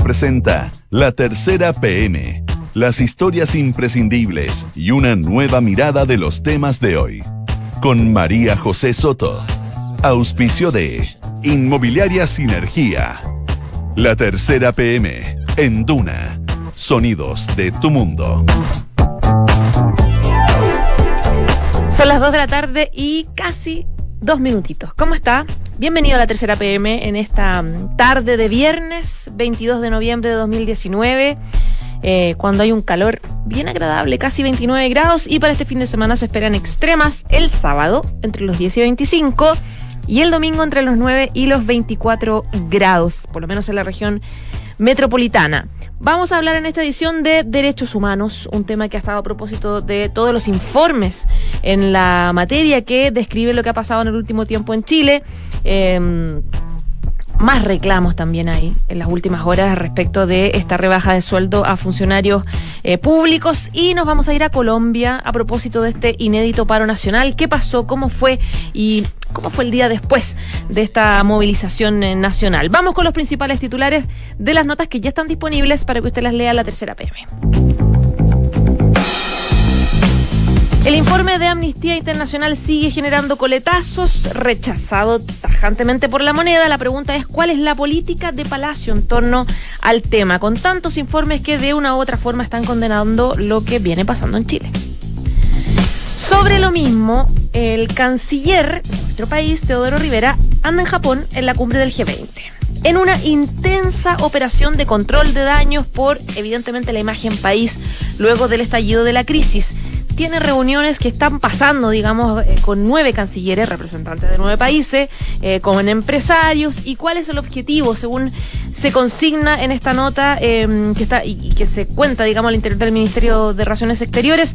presenta La Tercera PM, las historias imprescindibles y una nueva mirada de los temas de hoy. Con María José Soto. Auspicio de Inmobiliaria Sinergia. La Tercera PM, en Duna. Sonidos de tu mundo. Son las 2 de la tarde y casi dos minutitos. ¿Cómo está? Bienvenido a la tercera PM en esta mm, tarde de viernes 22 de noviembre de 2019. Eh, cuando hay un calor bien agradable, casi 29 grados, y para este fin de semana se esperan extremas el sábado entre los 10 y 25 y el domingo entre los 9 y los 24 grados, por lo menos en la región metropolitana. Vamos a hablar en esta edición de derechos humanos, un tema que ha estado a propósito de todos los informes en la materia que describe lo que ha pasado en el último tiempo en Chile. Em, más reclamos también hay en las últimas horas respecto de esta rebaja de sueldo a funcionarios eh, públicos y nos vamos a ir a Colombia a propósito de este inédito paro nacional. ¿Qué pasó? ¿Cómo fue? Y cómo fue el día después de esta movilización eh, nacional. Vamos con los principales titulares de las notas que ya están disponibles para que usted las lea a la tercera PM. El informe de Amnistía Internacional sigue generando coletazos, rechazado tajantemente por la moneda. La pregunta es cuál es la política de Palacio en torno al tema, con tantos informes que de una u otra forma están condenando lo que viene pasando en Chile. Sobre lo mismo, el canciller de nuestro país, Teodoro Rivera, anda en Japón en la cumbre del G20 en una intensa operación de control de daños por, evidentemente, la imagen país luego del estallido de la crisis tiene reuniones que están pasando, digamos, eh, con nueve cancilleres, representantes de nueve países, eh, con empresarios. ¿Y cuál es el objetivo, según se consigna en esta nota em, que está y, que se cuenta, digamos, al interior del Ministerio de Relaciones Exteriores?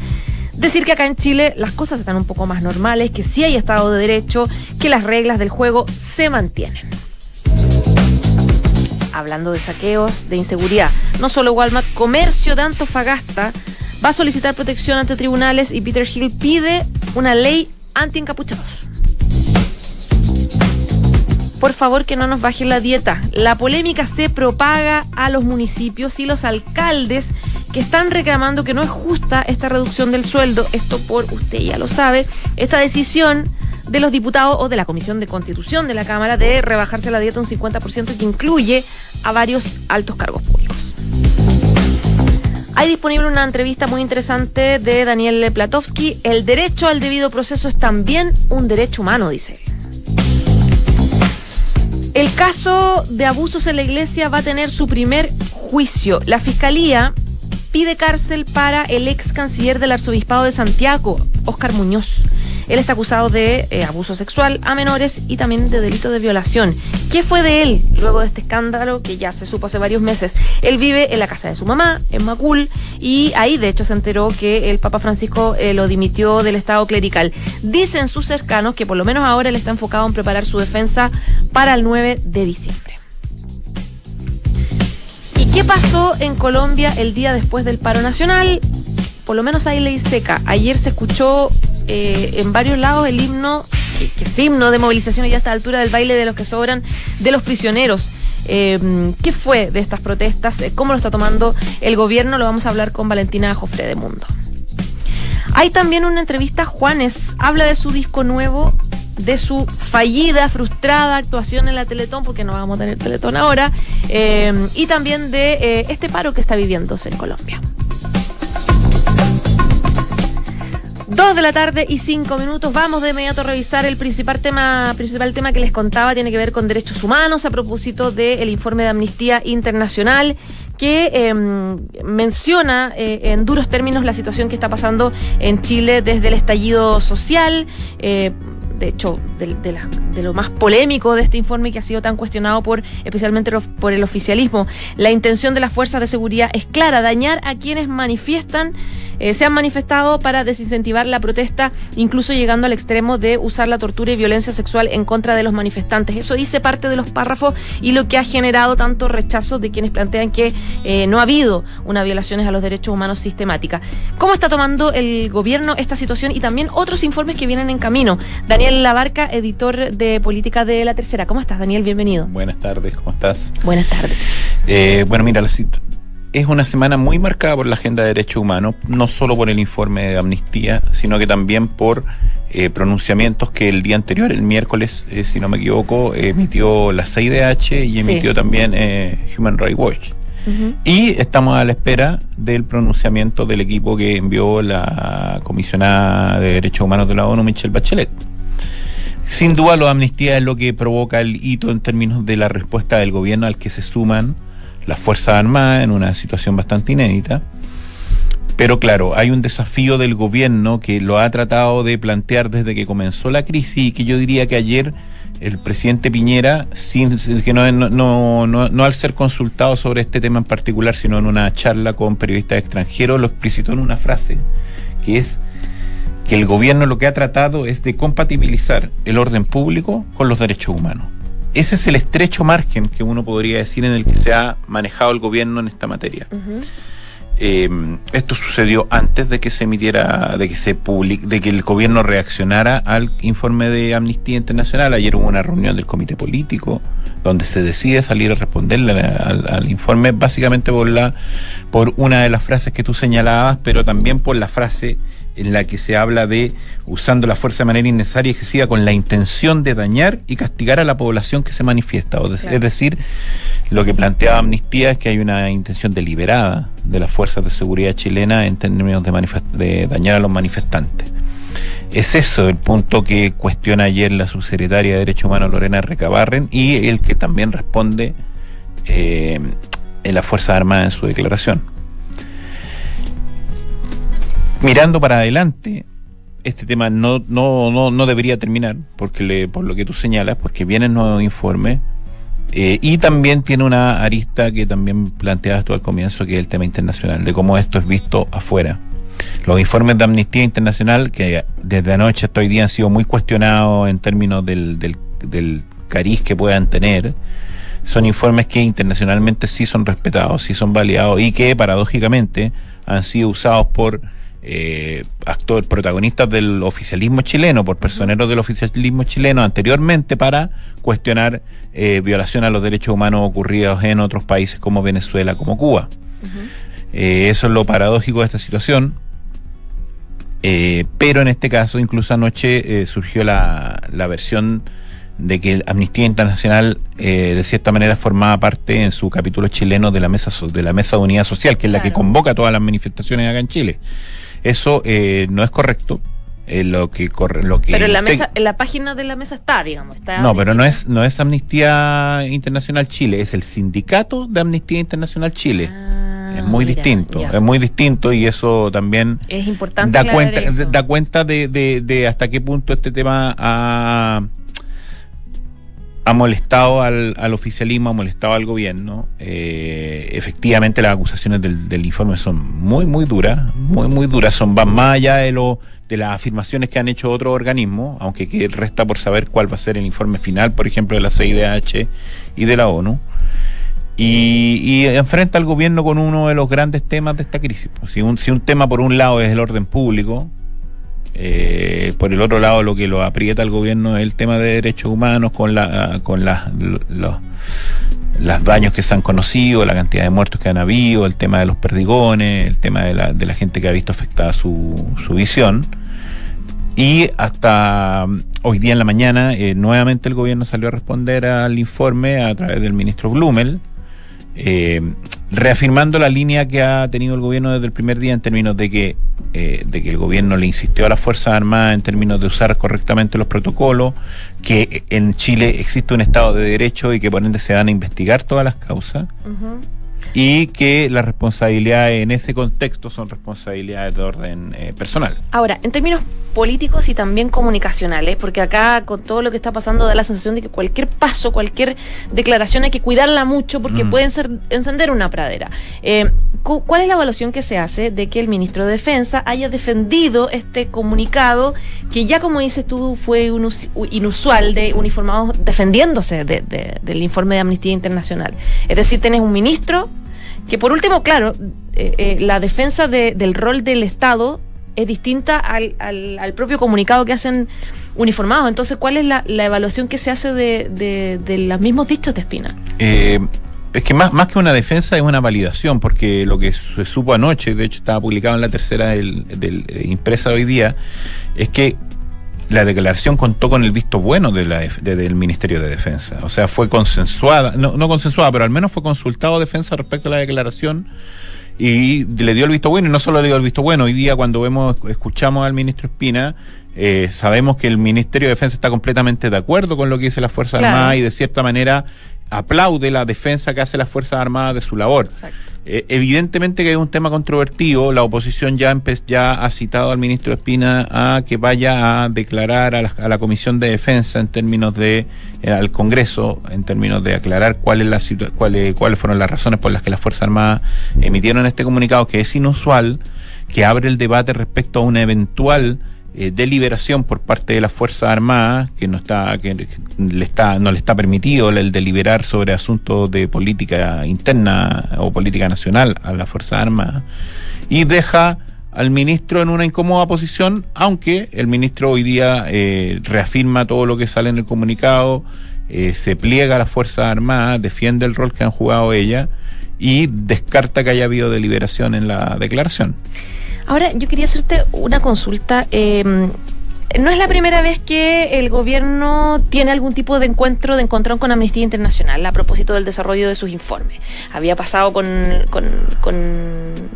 Decir que acá en Chile las cosas están un poco más normales, que sí hay Estado de Derecho, que las reglas del juego se mantienen hablando de saqueos, de inseguridad. No solo Walmart, comercio de Antofagasta va a solicitar protección ante tribunales y Peter Hill pide una ley anti-encapuchados. Por favor que no nos bajen la dieta. La polémica se propaga a los municipios y los alcaldes que están reclamando que no es justa esta reducción del sueldo. Esto por, usted ya lo sabe, esta decisión de los diputados o de la Comisión de Constitución de la Cámara de rebajarse la dieta un 50% que incluye a varios altos cargos públicos. Hay disponible una entrevista muy interesante de Daniel Platowski. El derecho al debido proceso es también un derecho humano, dice. El caso de abusos en la iglesia va a tener su primer juicio. La fiscalía pide cárcel para el ex canciller del arzobispado de Santiago, Óscar Muñoz. Él está acusado de eh, abuso sexual a menores y también de delito de violación. ¿Qué fue de él luego de este escándalo que ya se supo hace varios meses? Él vive en la casa de su mamá, en Macul, y ahí de hecho se enteró que el Papa Francisco eh, lo dimitió del estado clerical. Dicen sus cercanos que por lo menos ahora él está enfocado en preparar su defensa para el 9 de diciembre. ¿Y qué pasó en Colombia el día después del paro nacional? Por lo menos hay ley seca. Ayer se escuchó eh, en varios lados el himno, que es himno de movilización y ya a altura del baile de los que sobran, de los prisioneros. Eh, ¿Qué fue de estas protestas? Eh, ¿Cómo lo está tomando el gobierno? Lo vamos a hablar con Valentina Jofre de Mundo. Hay también una entrevista, Juanes habla de su disco nuevo, de su fallida, frustrada actuación en la Teletón, porque no vamos a tener Teletón ahora, y también de este paro que está viviéndose en Colombia. Dos de la tarde y cinco minutos. Vamos de inmediato a revisar el principal tema, principal tema que les contaba, tiene que ver con derechos humanos a propósito del informe de Amnistía Internacional que em, menciona eh, en duros términos la situación que está pasando en Chile desde el estallido social. Eh, de hecho, de, lo más polémico de este informe que ha sido tan cuestionado por especialmente por el oficialismo. La intención de las fuerzas de seguridad es clara, dañar a quienes manifiestan eh, se han manifestado para desincentivar la protesta, incluso llegando al extremo de usar la tortura y violencia sexual en contra de los manifestantes. Eso dice parte de los párrafos y lo que ha generado tanto rechazo de quienes plantean que eh, no ha habido una violaciones a los derechos humanos sistemática. ¿Cómo está tomando el gobierno esta situación y también otros informes que vienen en camino? Daniel Labarca, editor de política de La Tercera. ¿Cómo estás, Daniel? Bienvenido. Buenas tardes, ¿cómo estás? Buenas tardes. Eh, bueno, mira, es una semana muy marcada por la agenda de derechos humanos, no solo por el informe de amnistía, sino que también por eh, pronunciamientos que el día anterior, el miércoles, eh, si no me equivoco, emitió la CIDH y emitió también Human Rights Watch. Y estamos a la espera del pronunciamiento del equipo que envió la comisionada de Derechos Humanos de la ONU, Michelle Bachelet. Sin duda, la amnistía es lo que provoca el hito en términos de la respuesta del gobierno al que se suman las Fuerzas Armadas en una situación bastante inédita. Pero claro, hay un desafío del gobierno que lo ha tratado de plantear desde que comenzó la crisis y que yo diría que ayer el presidente Piñera, sin que no, no, no, no, al ser consultado sobre este tema en particular, sino en una charla con periodistas extranjeros, lo explicitó en una frase que es que el gobierno lo que ha tratado es de compatibilizar el orden público con los derechos humanos. Ese es el estrecho margen que uno podría decir en el que se ha manejado el gobierno en esta materia. Eh, esto sucedió antes de que se emitiera, de que se public, de que el gobierno reaccionara al informe de Amnistía Internacional. Ayer hubo una reunión del comité político donde se decide salir a responderle al, al, informe, básicamente por la, por una de las frases que tú señalabas, pero también por la frase en la que se habla de usando la fuerza de manera innecesaria y excesiva con la intención de dañar y castigar a la población que se manifiesta. Es decir, lo que planteaba Amnistía es que hay una intención deliberada de las fuerzas de seguridad chilena en términos de, de dañar a los manifestantes. Es eso el punto que cuestiona ayer la subsecretaria de Derechos Humanos Lorena Recabarren y el que también responde eh, en la Fuerza Armada en su declaración mirando para adelante, este tema no, no, no, no debería terminar, porque le, por lo que tú señalas, porque vienen nuevos informes. Eh, y también tiene una arista que también planteabas tú al comienzo, que es el tema internacional, de cómo esto es visto afuera. Los informes de Amnistía Internacional, que desde anoche hasta hoy día han sido muy cuestionados en términos del, del, del cariz que puedan tener, son informes que internacionalmente sí son respetados, sí son validados y que paradójicamente han sido usados por eh, actores protagonistas del oficialismo chileno, por personeros del oficialismo chileno anteriormente para cuestionar eh, violación a los derechos humanos ocurridos en otros países como Venezuela, como Cuba. Eh, eso es lo paradójico de esta situación. Eh, pero en este caso, incluso anoche surgió la, la versión de que Amnistía Internacional de cierta manera formaba parte en su capítulo chileno de la mesa de la mesa de unidad social, que es la que convoca todas las manifestaciones acá en Chile. Eso eh, no es correcto. Eh, lo que corre, lo que pero en la mesa, en la página de la mesa está, digamos. Está no, pero no es no es Amnistía Internacional Chile, es el sindicato de Amnistía Internacional Chile. Ah, es muy distinto, es muy distinto y eso también es importante da cuenta da cuenta de, de, de hasta qué punto este tema ha ha molestado al, al, oficialismo, ha molestado al gobierno. Eh, efectivamente, las acusaciones del, del, informe son muy, muy duras, muy, muy duras. Son van más allá de, lo, de las afirmaciones que han hecho otros organismos, aunque que resta por saber cuál va a ser el informe final, por ejemplo, de la CIDH y de la ONU. Y, y, enfrenta al gobierno con uno de los grandes temas de esta crisis. Si un, si un tema, por un lado, es el orden público, eh, por el otro lado, lo que lo aprieta el gobierno es el tema de derechos humanos con la con las los, los daños que se han conocido, la cantidad de muertos que han habido, el tema de los perdigones, el tema de la, de la gente que ha visto afectada su, su visión. Y hasta um, hoy día en la mañana, eh, nuevamente el gobierno salió a responder al informe a través del ministro Blumel, eh, reafirmando la línea que ha tenido el gobierno desde el primer día en términos de que, eh, de que el gobierno le insistió a las Fuerzas Armadas en términos de usar correctamente los protocolos, que en Chile existe un Estado de Derecho y que por ende se van a investigar todas las causas. Y que las responsabilidades en ese contexto son responsabilidades de orden eh, personal. Ahora, en términos políticos y también comunicacionales, porque acá con todo lo que está pasando da la sensación de que cualquier paso, cualquier declaración hay que cuidarla mucho porque mm. pueden ser, encender una pradera. Eh, ¿Cuál es la evaluación que se hace de que el ministro de Defensa haya defendido este comunicado que ya, como dices tú, fue inusual de uniformados defendiéndose del informe de Amnistía Internacional? Es decir, tenés un ministro que, por último, claro, eh, eh, la defensa del rol del Estado es distinta al, al, propio comunicado que hacen uniformados. Entonces, ¿cuál es la, evaluación que se hace de, de, los mismos dichos de Espina? Eh, es que más, más que una defensa es una validación, porque lo que se supo anoche, de hecho estaba publicado en la tercera del, del eh, impresa hoy día, es que la declaración contó con el visto bueno de la, del Ministerio de Defensa. O sea, fue consensuada, no, no consensuada, pero al menos fue consultado Defensa respecto a la declaración y le dio el visto bueno y no solo le dio el visto bueno, hoy día cuando vemos, escuchamos al ministro Espina, eh, sabemos que el Ministerio de Defensa está completamente de acuerdo con lo que dice la Fuerza Armada y de cierta manera aplaude la defensa que hace las Fuerzas Armadas de su labor. Eh, evidentemente que es un tema controvertido, la oposición ya, ya ha citado al ministro Espina a que vaya a declarar a la, Comisión de Defensa en términos de, eh, al Congreso, en términos de aclarar cuáles la, cuáles cuáles fueron las razones por las que las Fuerzas Armadas emitieron este comunicado, que es inusual, que abre el debate respecto a una eventual eh, deliberación por parte de las Fuerzas Armadas, que no está, que le está, no le está permitido el deliberar sobre asuntos de política interna o política nacional a las Fuerzas Armadas, y deja al ministro en una incómoda posición, aunque el ministro hoy día eh, reafirma todo lo que sale en el comunicado, eh, se pliega a las Fuerzas Armadas, defiende el rol que han jugado ella y descarta que haya habido deliberación en la declaración. Ahora, yo quería hacerte una consulta. Eh, no es la primera vez que el gobierno tiene algún tipo de encuentro, de encontrón con Amnistía Internacional a propósito del desarrollo de sus informes. Había pasado con,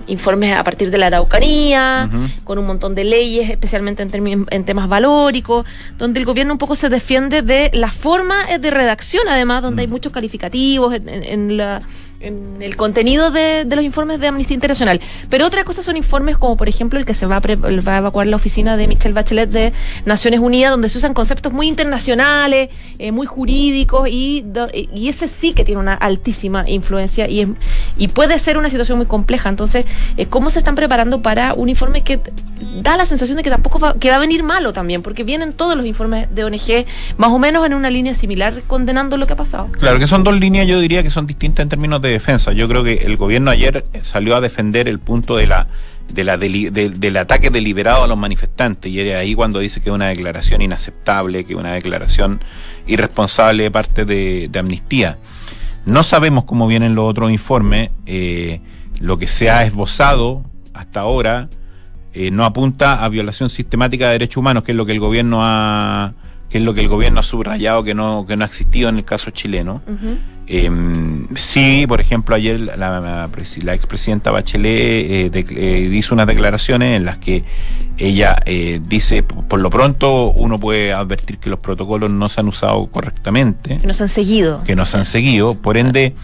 informes a partir de la Araucanía, con un montón de leyes, especialmente en, en temas valóricos, donde el gobierno un poco se defiende de la forma de redacción, además, donde hay mm. muchos calificativos en la en el contenido de, los informes de Amnistía Internacional. Pero otra cosa son informes como, por ejemplo, el que se va a, va a evacuar la oficina de Michelle Bachelet de Naciones Unidas, donde se usan conceptos muy internacionales, eh, muy jurídicos, y, y ese sí que tiene una altísima influencia y, es, y puede ser una situación muy compleja. Entonces, eh, ¿cómo se están preparando para un informe que da la sensación de que tampoco va, que va a venir malo también? Porque vienen todos los informes de ONG más o menos en una línea similar condenando lo que ha pasado. Claro que son dos líneas, yo diría que son distintas en términos de defensa. Yo creo que el gobierno ayer salió a defender el punto de la de la del ataque deliberado a los manifestantes y era ahí cuando dice que es una declaración inaceptable, que es una declaración irresponsable de parte de, Amnistía. No sabemos cómo vienen los otros informes. Eh, lo que se ha esbozado hasta ahora eh, no apunta a violación sistemática de derechos humanos, que es lo que el gobierno ha que es lo que el gobierno ha subrayado que no que no ha existido en el caso chileno. Em, sí, por ejemplo, ayer la, la, expresidenta Bachelet eh, eh, hizo unas declaraciones en las que ella eh, dice, por lo pronto uno puede advertir que los protocolos no se han usado correctamente. Que no se han seguido. Que no se han seguido. Por ende,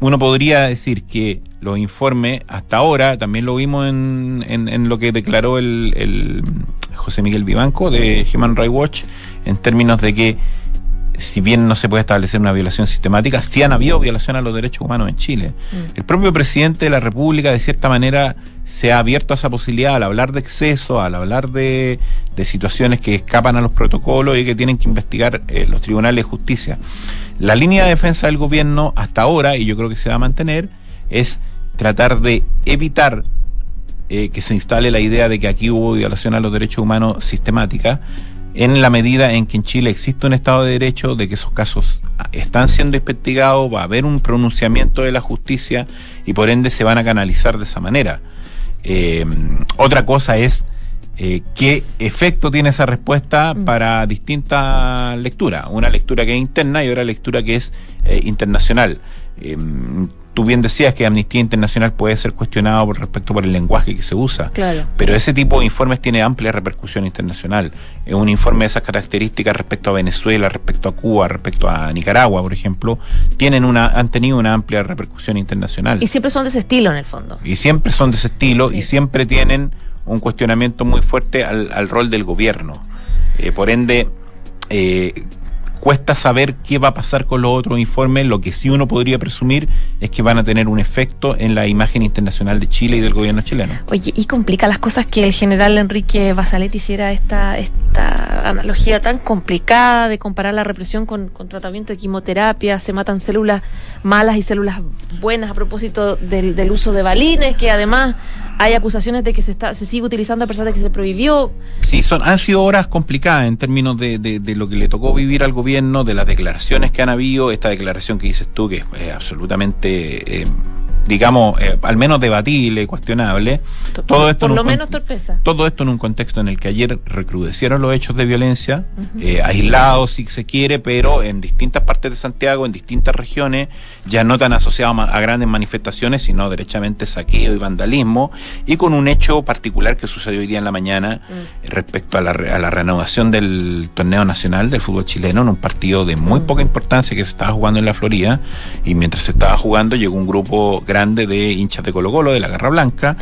uno podría decir que los informes, hasta ahora, también lo vimos en, en, lo que declaró el, el José Miguel Vivanco de Human Rights Watch, en términos de que si bien no se puede establecer una violación sistemática, sí han habido violación a los derechos humanos en Chile. Mm. El propio presidente de la República, de cierta manera, se ha abierto a esa posibilidad al hablar de exceso, al hablar de, situaciones que escapan a los protocolos y que tienen que investigar eh, los tribunales de justicia. La línea de defensa del gobierno hasta ahora, y yo creo que se va a mantener, es tratar de evitar eh, que se instale la idea de que aquí hubo violación a los derechos humanos sistemática en la medida en que en Chile existe un Estado de Derecho, de que esos casos están siendo investigados, va a haber un pronunciamiento de la justicia y por ende se van a canalizar de esa manera. Eh, otra cosa es eh, qué efecto tiene esa respuesta mm. para distintas lecturas. Una lectura que es interna y otra lectura que es eh, internacional tú bien decías que Amnistía Internacional puede ser cuestionado por respecto por el lenguaje que se usa. Claro. Pero ese tipo de informes tiene amplia repercusión internacional. Es un informe de esas características respecto a Venezuela, respecto a Cuba, respecto a Nicaragua, por ejemplo, tienen una, han tenido una amplia repercusión internacional. Y siempre son de ese estilo en el fondo. Y siempre son de ese estilo y siempre tienen un cuestionamiento muy fuerte al, rol del gobierno. Eh, por ende, eh, cuesta saber qué va a pasar con los otros informes. Lo que sí uno podría presumir es que van a tener un efecto en la imagen internacional de Chile y del gobierno chileno. Oye, y complica las cosas que el general Enrique Basalet hiciera esta, esta analogía tan complicada de comparar la represión con, tratamiento de quimioterapia, se matan células malas y células buenas a propósito del, del uso de balines, que además hay acusaciones de que se está se sigue utilizando a pesar de que se prohibió. Sí, son, han sido horas complicadas en términos de, de, lo que le tocó vivir al gobierno, de las declaraciones que han habido, esta declaración que dices tú, que es absolutamente... Digamos, eh, al menos debatible, cuestionable. Todo esto por lo menos torpeza. Todo esto en un contexto en el que ayer recrudecieron los hechos de violencia, eh, aislados si se quiere, pero en distintas partes de Santiago, en distintas regiones, ya no tan asociados a, grandes manifestaciones, sino derechamente saqueo y vandalismo, y con un hecho particular que sucedió hoy día en la mañana mm. respecto a la, a la, renovación del torneo nacional del fútbol chileno, en un partido de muy mm. poca importancia que se estaba jugando en la Florida, y mientras se estaba jugando llegó un grupo grande de hinchas de Colo Colo, de la Garra Blanca,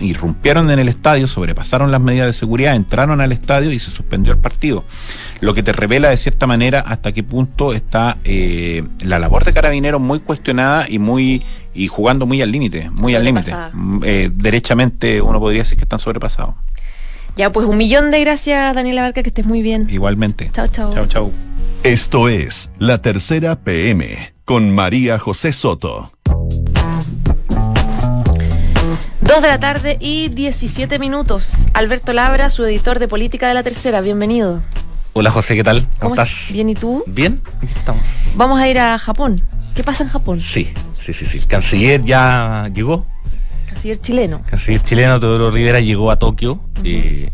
irrumpieron en el estadio, sobrepasaron las medidas de seguridad, entraron al estadio y se suspendió el partido. Lo que te revela de cierta manera hasta qué punto está eh, la labor de carabineros muy cuestionada y muy y jugando muy al límite, muy al límite. Mm, eh, derechamente uno podría decir que están sobrepasados. Ya, pues un millón de gracias, Daniela Barca, que estés muy bien. Igualmente. Chao, chao. Chao, chao. Esto es La Tercera PM con María José Soto. Dos de la tarde y 17 minutos. Alberto Labra, su editor de política de la tercera, bienvenido. Hola José, ¿qué tal? ¿Cómo, estás? Bien, ¿y tú? Bien, aquí estamos. Vamos a ir a Japón. ¿Qué pasa en Japón? Sí, sí, sí, sí. El canciller ya llegó. Canciller chileno. Canciller chileno, Teodoro Rivera, llegó a Tokio. y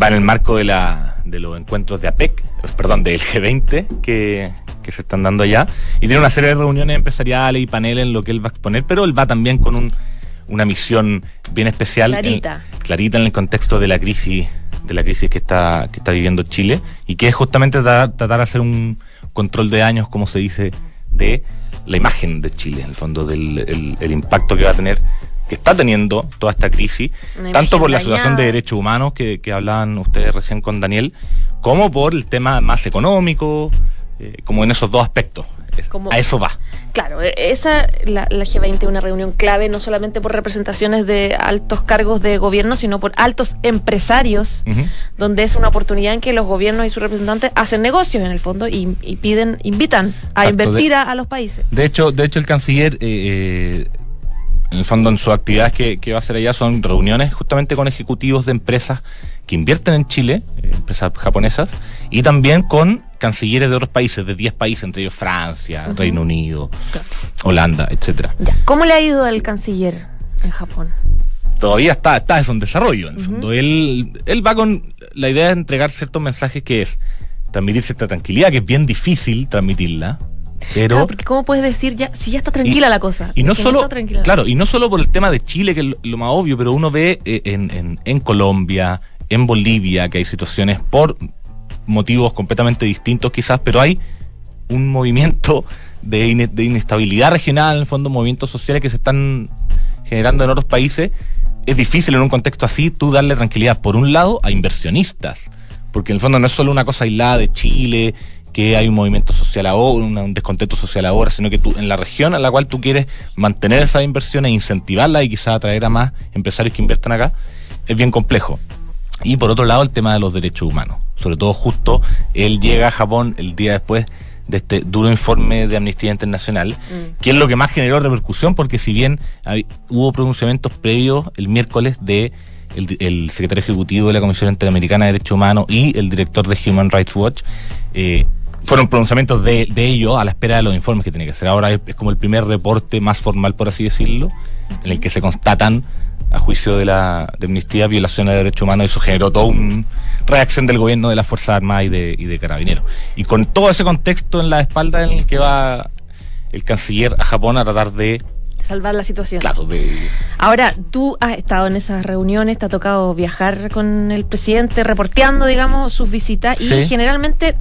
va en el marco de, la, de los encuentros de APEC, perdón, del G20 que, que se están dando allá. Y tiene una serie de reuniones empresariales y paneles en lo que él va a exponer, pero él va también con un una misión bien especial. Clarita. En, clarita en el contexto de la crisis de la crisis que está, que está viviendo Chile y que es justamente tratar, de hacer un control de daños, como se dice, de la imagen de Chile, en el fondo del el, impacto que va a tener, que está teniendo toda esta crisis, tanto por la situación de derechos humanos que, que, hablaban ustedes recién con Daniel, como por el tema más económico, eh, como en esos dos aspectos a eso va. Claro, e, esa, la, G20 es una reunión clave, no solamente por representaciones de altos cargos de gobierno, sino por altos empresarios, donde es una oportunidad en que los gobiernos y sus representantes hacen negocios en el fondo y, piden, invitan a invertir a, los países. De hecho, de hecho el canciller eh, eh, en el fondo en sus actividades que, que, va a hacer allá son reuniones justamente con ejecutivos de empresas que invierten en Chile, eh, empresas japonesas, y también con cancilleres de otros países, de 10 países, entre ellos Francia, Reino Unido, Holanda, etcétera. ¿Cómo le ha ido al canciller en Japón? Todavía está, está en desarrollo, en el fondo. Él, él va con la idea de entregar ciertos mensajes que es transmitir cierta tranquilidad, que es bien difícil transmitirla, pero porque cómo puedes decir ya si ya está tranquila la cosa y no solo claro y no solo por el tema de Chile que es lo, más obvio pero uno ve eh, en, en, en, Colombia en Bolivia que hay situaciones por motivos completamente distintos quizás, pero hay un movimiento de, inestabilidad regional, en el fondo movimientos sociales que se están generando en otros países. Es difícil en un contexto así tú darle tranquilidad, por un lado, a inversionistas, porque en el fondo no es solo una cosa aislada de Chile, que hay un movimiento social ahora, un descontento social ahora, sino que tú en la región a la cual tú quieres mantener esas inversiones, incentivarlas y quizás atraer a más empresarios que inviertan acá, es bien complejo. Y por otro lado, el tema de los derechos humanos. Sobre todo justo, él llega a Japón el día después de este duro informe de Amnistía Internacional, mm. que es lo que más generó repercusión, porque si bien hubo pronunciamientos previos el miércoles de el, secretario ejecutivo de la Comisión Interamericana de Derechos Humanos y el director de Human Rights Watch, eh, fueron pronunciamientos de, de ellos a la espera de los informes que tiene que hacer. Ahora es, como el primer reporte más formal, por así decirlo, en el que se constatan a juicio de la de amnistía, violaciones de derechos humanos, y eso generó toda una reacción del gobierno de las Fuerzas Armadas y de, y de Carabineros. Y con todo ese contexto en la espalda en el que va el canciller a Japón a tratar de salvar la situación. Claro, de... Ahora, tú has estado en esas reuniones, te ha tocado viajar con el presidente, reporteando, digamos, sus visitas, y generalmente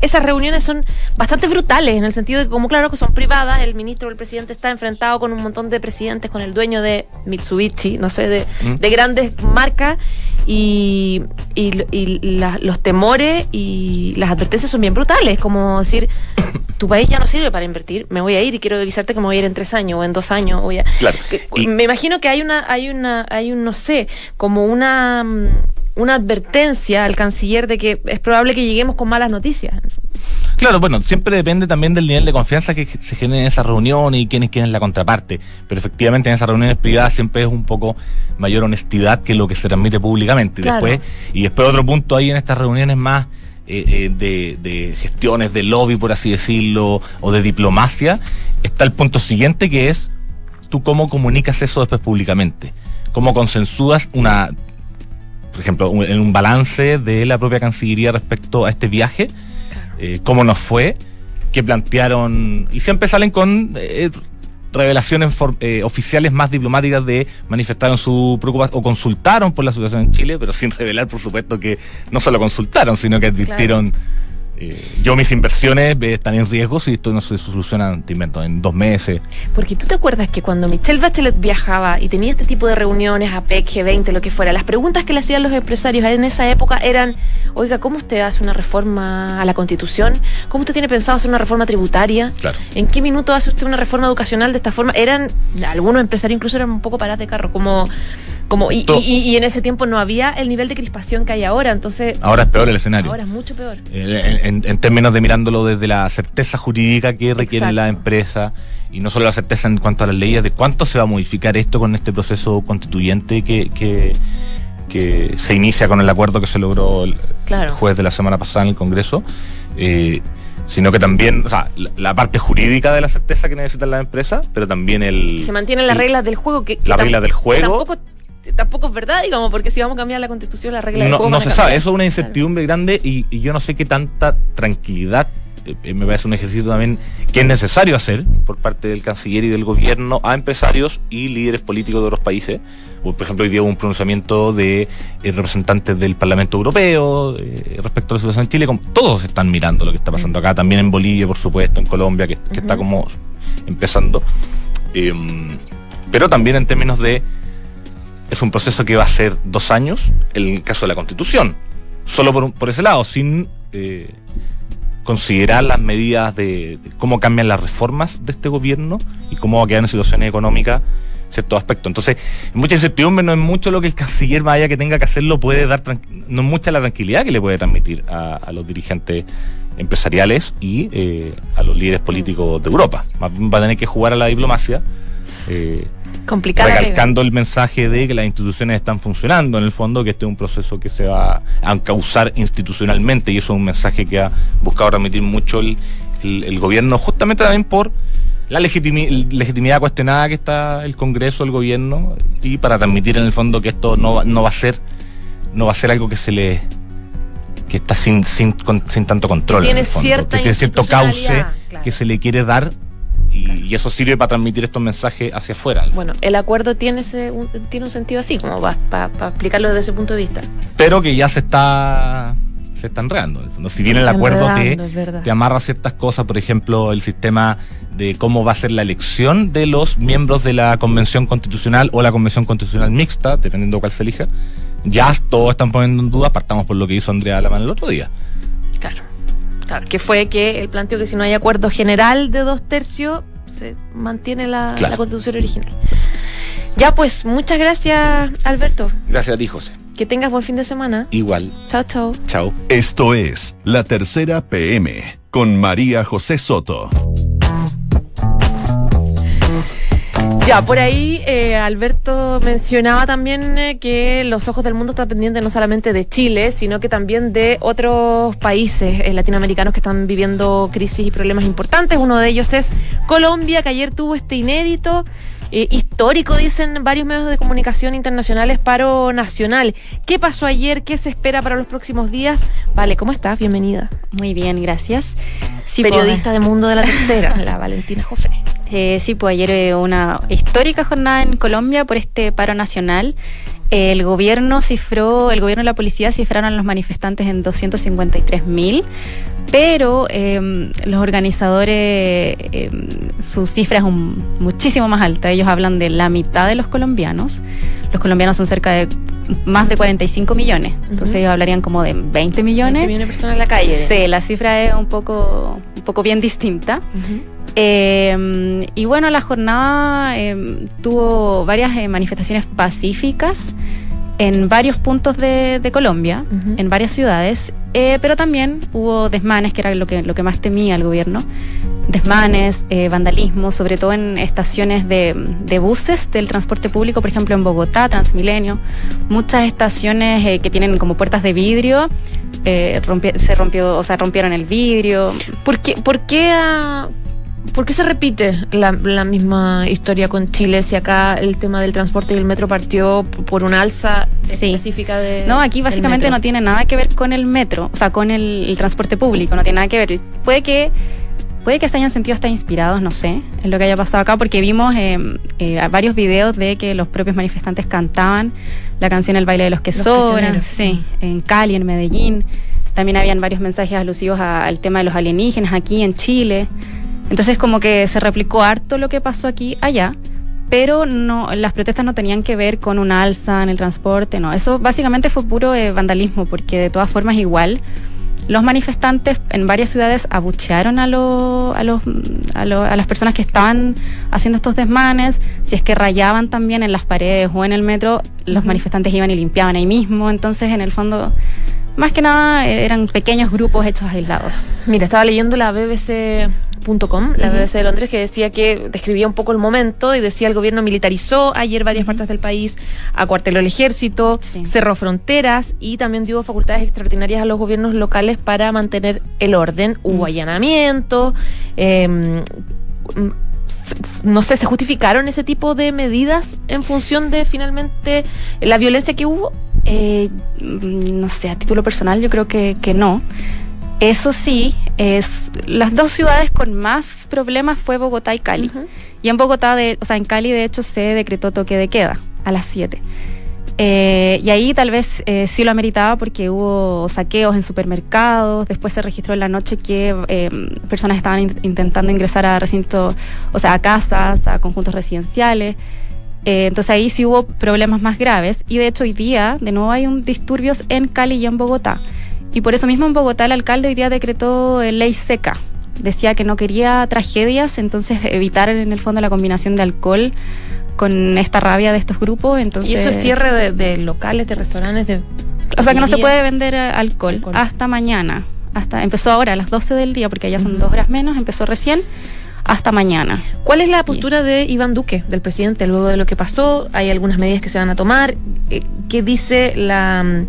esas reuniones son bastante brutales en el sentido de que como claro que son privadas, el ministro o el presidente está enfrentado con un montón de presidentes, con el dueño de Mitsubishi, no sé, de, mm. grandes marcas y, los temores y las advertencias son bien brutales, como decir, tu país ya no sirve para invertir, me voy a ir y quiero avisarte que me voy a ir en tres años o en dos años. Voy a... Claro. Me imagino que hay una, hay una, hay un, no sé, como una una advertencia al canciller de que es probable que lleguemos con malas noticias. Claro, bueno, siempre depende también del nivel de confianza que se genere en esa reunión y quién es quién es la contraparte. Pero efectivamente en esas reuniones privadas siempre es un poco mayor honestidad que lo que se transmite públicamente. Y Claro. después, y después otro punto ahí en estas reuniones más eh, eh, de, de gestiones de lobby, por así decirlo, o de diplomacia, está el punto siguiente que es tú cómo comunicas eso después públicamente. Cómo consensúas una, por ejemplo, un- en un balance de la propia Cancillería respecto a este viaje, eh, cómo nos fue, que plantearon, y siempre salen con eh, revelaciones for- eh, oficiales más diplomáticas de manifestaron su preocupación o consultaron por la situación en Chile, pero sin revelar, por supuesto, que no solo consultaron, sino que advirtieron. Eh, yo mis inversiones eh, están en riesgo si esto no se soluciona, te invento, en dos meses. Porque tú te acuerdas que cuando Michelle Bachelet viajaba y tenía este tipo de reuniones, APEC, G20, lo que fuera, las preguntas que le hacían los empresarios en esa época eran, oiga, ¿cómo usted hace una reforma a la constitución? ¿Cómo usted tiene pensado hacer una reforma tributaria? Claro. ¿En qué minuto hace usted una reforma educacional de esta forma? Eran, algunos empresarios incluso eran un poco paradas de carro, como... Como, y, y- y en ese tiempo no había el nivel de crispación que hay ahora, entonces Ahora es peor el escenario. ahora es mucho peor. Eh, en, términos de mirándolo desde la certeza jurídica que requiere la Exacto. empresa y no solo la certeza en cuanto a las leyes, de cuánto se va a modificar esto con este proceso constituyente que, que, que se inicia con el acuerdo que se logró el, Claro. el jueves de la semana pasada en el Congreso, eh, sino que también, o sea, la, la parte jurídica de la certeza que necesitan las empresas, pero también el... Se mantienen las reglas del juego. Que, que las reglas del juego. Tampoco, tampoco es verdad, digamos, porque si vamos a cambiar la constitución, las reglas del no, juego. no se cambiar. sabe, eso es una Claro. incertidumbre grande y, y yo no sé qué tanta tranquilidad eh, me parece un ejercicio también que es necesario hacer por parte del canciller y del gobierno a empresarios y líderes políticos de otros países. Por ejemplo, hoy día hubo un pronunciamiento de eh, representantes del Parlamento Europeo eh, respecto a la situación en Chile. Todos están mirando lo que está pasando acá, también en Bolivia, por supuesto, en Colombia, que, que está como empezando. Em, pero también en términos de es un proceso que va a ser dos años, en el caso de la constitución, solo por, por ese lado, sin eh, considerar las medidas de, cómo cambian las reformas de este gobierno y cómo va a quedar en situaciones económicas ciertos aspectos. Entonces, mucha incertidumbre, no es mucho lo que el canciller vaya que tenga que hacerlo, puede dar, no es mucha la tranquilidad que le puede transmitir a, los dirigentes empresariales y eh, a los líderes políticos de Europa. Más Va a tener que jugar a la diplomacia. eh, Complicada. recalcando el mensaje de que las instituciones están funcionando en el fondo, que este es un proceso que se va a causar institucionalmente y eso es un mensaje que ha buscado transmitir mucho el, el- el gobierno, justamente también por la legitimi- legitimidad cuestionada que está el Congreso, el gobierno, y para transmitir en el fondo que esto no va, no va a ser no va a ser algo que se le que está sin, sin, con- sin tanto control. en Tiene el fondo, cierta que tiene cierto cauce claro. que se le quiere dar y, y eso sirve para transmitir estos mensajes hacia afuera. Bueno, el acuerdo tiene ese, un, tiene un sentido así, como para explicarlo desde ese punto de vista. pero que ya se está se está enredando. en el fondo. Si bien el acuerdo te, te amarra ciertas cosas, por ejemplo, el sistema de cómo va a ser la elección de los miembros de la Convención Constitucional o la Convención Constitucional Mixta, dependiendo cuál se elija, ya todos están poniendo en duda, partamos por lo que hizo Andrea Alamán el otro día. Claro. Que fue que él planteó que si no hay acuerdo general de dos tercios, se mantiene la, Claro. la constitución original. Ya pues, muchas gracias, Alberto. Gracias a ti, José. Que tengas buen fin de semana. Igual. Chao, chao. Chao. Esto es La Tercera PM con María José Soto. Ya, por ahí eh, Alberto mencionaba también eh, que los ojos del mundo están pendientes no solamente de Chile, sino que también de otros países eh, latinoamericanos que están viviendo crisis y problemas importantes. Uno de ellos es Colombia, que ayer tuvo este inédito. Eh, histórico, dicen varios medios de comunicación internacionales, paro nacional. ¿Qué pasó ayer? ¿Qué se espera para los próximos días? Vale, ¿cómo estás? Bienvenida. Muy bien, gracias. Sí, Periodista de Mundo de la Tercera, la Valentina Jofre. pues, eh, sí, pues ayer eh, una histórica jornada en Colombia por este paro nacional. El gobierno cifró, el gobierno y la policía cifraron a los manifestantes en 253 mil, pero eh, los organizadores, eh, su cifra es un- muchísimo más alta. Ellos hablan de la mitad de los colombianos. Los colombianos son cerca de más de 45 millones. Entonces Ujú. ellos hablarían como de 20 millones. Que viene persona en la calle. Sí, la cifra es un poco, un poco bien distinta. Ujú. Eh, y bueno, la jornada eh, tuvo varias eh, manifestaciones pacíficas en varios puntos de, de Colombia, Ujú. en varias ciudades, eh, pero también hubo desmanes, que era lo que, lo que más temía el gobierno. Desmanes, eh, vandalismo, sobre todo en estaciones de, de buses del transporte público, por ejemplo en Bogotá, Transmilenio. Muchas estaciones eh, que tienen como puertas de vidrio, eh, rompi- se rompió, o sea, rompieron el vidrio. ¿Por qué, por qué, ah, por qué se repite la, la misma historia con Chile si acá el tema del transporte y el metro partió por una alza Sí. específica de No, aquí básicamente no tiene nada que ver con el metro, o sea, con el, el transporte público, no tiene nada que ver. Puede que puede que se hayan sentido hasta inspirados, no sé, en lo que haya pasado acá, porque vimos eh, eh, varios videos de que los propios manifestantes cantaban la canción El baile de los que Los sobran, sí, en Cali, en Medellín. También habían varios mensajes alusivos a- al tema de los alienígenas aquí en Chile. Entonces como que se replicó harto lo que pasó aquí allá, pero no las protestas no tenían que ver con un alza en el transporte, no, eso básicamente fue puro eh, vandalismo porque de todas formas igual los manifestantes en varias ciudades abuchearon a, lo- a, los, a, lo- a las personas que estaban haciendo estos desmanes. Si es que rayaban también en las paredes o en el metro, los manifestantes iban y limpiaban ahí mismo. Entonces, en el fondo, más que nada eh, eran pequeños grupos hechos aislados. Mira, estaba leyendo la bbc.com, la Ujú. BBC de Londres, que decía que describía un poco el momento y decía el gobierno militarizó ayer varias partes del país, acuarteló el ejército, Sí. cerró fronteras y también dio facultades extraordinarias a los gobiernos locales para mantener el orden. Hubo Ujú. allanamientos, eh, no sé, ¿se justificaron ese tipo de medidas en función de finalmente la violencia que hubo? Eh, mm, no sé, a título personal yo creo que, que no. Eso sí, es las dos ciudades con más problemas fue Bogotá y Cali. Y en Bogotá, de, o sea, en Cali de hecho se decretó toque de queda a las 7. Eh, y ahí tal vez eh, sí lo ameritaba porque hubo saqueos en supermercados, después se registró en la noche que eh, personas estaban in- intentando ingresar a recintos, o sea, a casas, a conjuntos residenciales. Eh, entonces ahí sí hubo problemas más graves y de hecho hoy día de nuevo hay un disturbios en Cali y en Bogotá. Y por eso mismo en Bogotá el alcalde hoy día decretó eh, ley seca. Decía que no quería tragedias, entonces evitar en el fondo la combinación de alcohol con esta rabia de estos grupos. Entonces, y eso es cierre de, de locales, de restaurantes, de... O sea que no se puede vender eh, alcohol, Alcohol. hasta mañana. Hasta, empezó ahora a las 12 del día, porque ya son Ujú. dos horas menos, empezó recién, hasta mañana. ¿Cuál es la postura de Iván Duque, del presidente, luego de lo que pasó? ¿Hay algunas medidas que se van a tomar? Eh, ¿Qué dice la mm,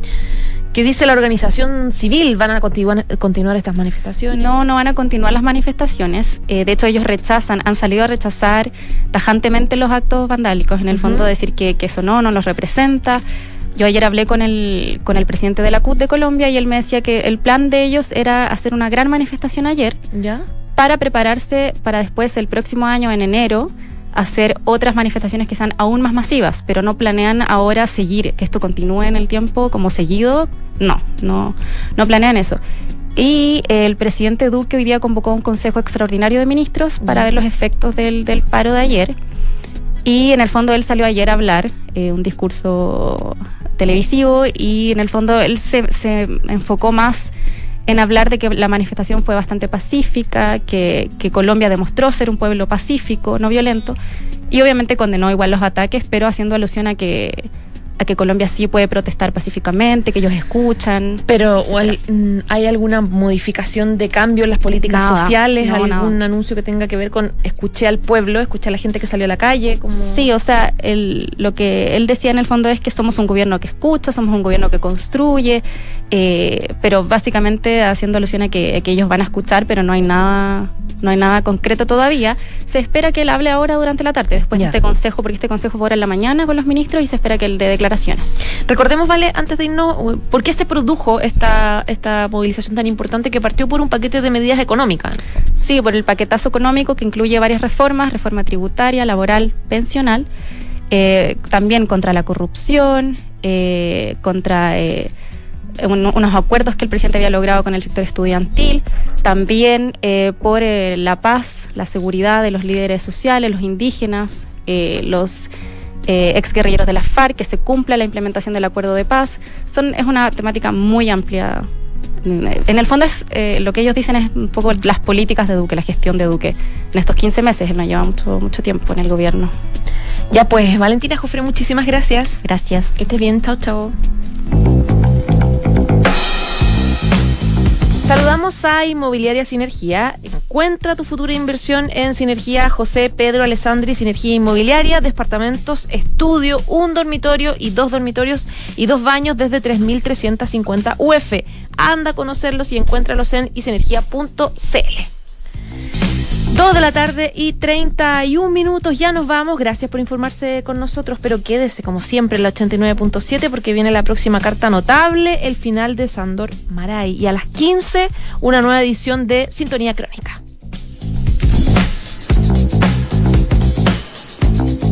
qué dice la organización civil? ¿Van a continuar, continuar estas manifestaciones? No, no van a continuar las manifestaciones. Eh, de hecho, ellos rechazan, han salido a rechazar tajantemente los actos vandálicos. En el fondo, decir que, que eso no, no los representa. Yo ayer hablé con el, con el presidente de la CUT de Colombia y él me decía que el plan de ellos era hacer una gran manifestación ayer ¿Ya? Para prepararse para después, el próximo año, en enero, hacer otras manifestaciones que sean aún más masivas, pero no planean ahora seguir, que esto continúe en el tiempo como seguido, no, no, no planean eso. Y eh, el presidente Duque hoy día convocó un consejo extraordinario de ministros para ver los efectos del, del paro de ayer. Y en el fondo él salió ayer a hablar, eh, un discurso televisivo, y en el fondo él se, se enfocó más en hablar de que la manifestación fue bastante pacífica, que, Colombia demostró ser un pueblo pacífico, no violento, y obviamente condenó igual los ataques, pero haciendo alusión a que a que Colombia sí puede protestar pacíficamente, que ellos escuchan. Pero etcétera. ¿o hay, mm, ¿hay alguna modificación de cambio en las políticas Nada, sociales? no, ¿Algún nada. anuncio que tenga que ver con escuché al pueblo, escuché a la gente que salió a la calle? Como... Sí, o sea, el- lo que él decía en el fondo es que somos un gobierno que escucha, somos un gobierno que construye, eh, pero básicamente haciendo alusión a que, a que ellos van a escuchar, pero no hay nada no hay nada concreto todavía. Se espera que él hable ahora durante la tarde, después Ya. de este consejo, porque este consejo fue ahora en la mañana con los ministros y se espera que él dé declaraciones. Recordemos, Vale, antes de irnos, ¿por qué se produjo esta, esta movilización tan importante que partió por un paquete de medidas económicas? Sí, por el paquetazo económico que incluye varias reformas, reforma tributaria, laboral, pensional, eh, también contra la corrupción, eh, contra eh, un- unos acuerdos que el presidente había logrado con el sector estudiantil, también eh, por eh, la paz, la seguridad de los líderes sociales, los indígenas, eh, los eh, exguerrilleros de la FARC, que se cumpla la implementación del acuerdo de paz. Son, es una temática muy amplia. En el fondo es eh, lo que ellos dicen es un poco las políticas de Duque, la gestión de Duque en estos 15 meses. Él no lleva mucho, mucho tiempo en el gobierno. Ya pues, Valentina Jofre, muchísimas gracias. Gracias. Que estés bien, chao, chao. Saludamos a Inmobiliaria Sinergia. Encuentra tu futura inversión en Sinergia José Pedro Alessandri, Sinergia Inmobiliaria, departamentos, estudio, un dormitorio y dos dormitorios y dos baños desde 3.350 UF. Anda a conocerlos y encuéntralos en isinergia.cl. 2 de la tarde y 31 minutos. Ya nos vamos. Gracias por informarse con nosotros, pero quédese como siempre en la 89.7 porque viene la próxima carta notable, el final de Sandor Maray. Y a las 15, una nueva edición de Sintonía Crónica.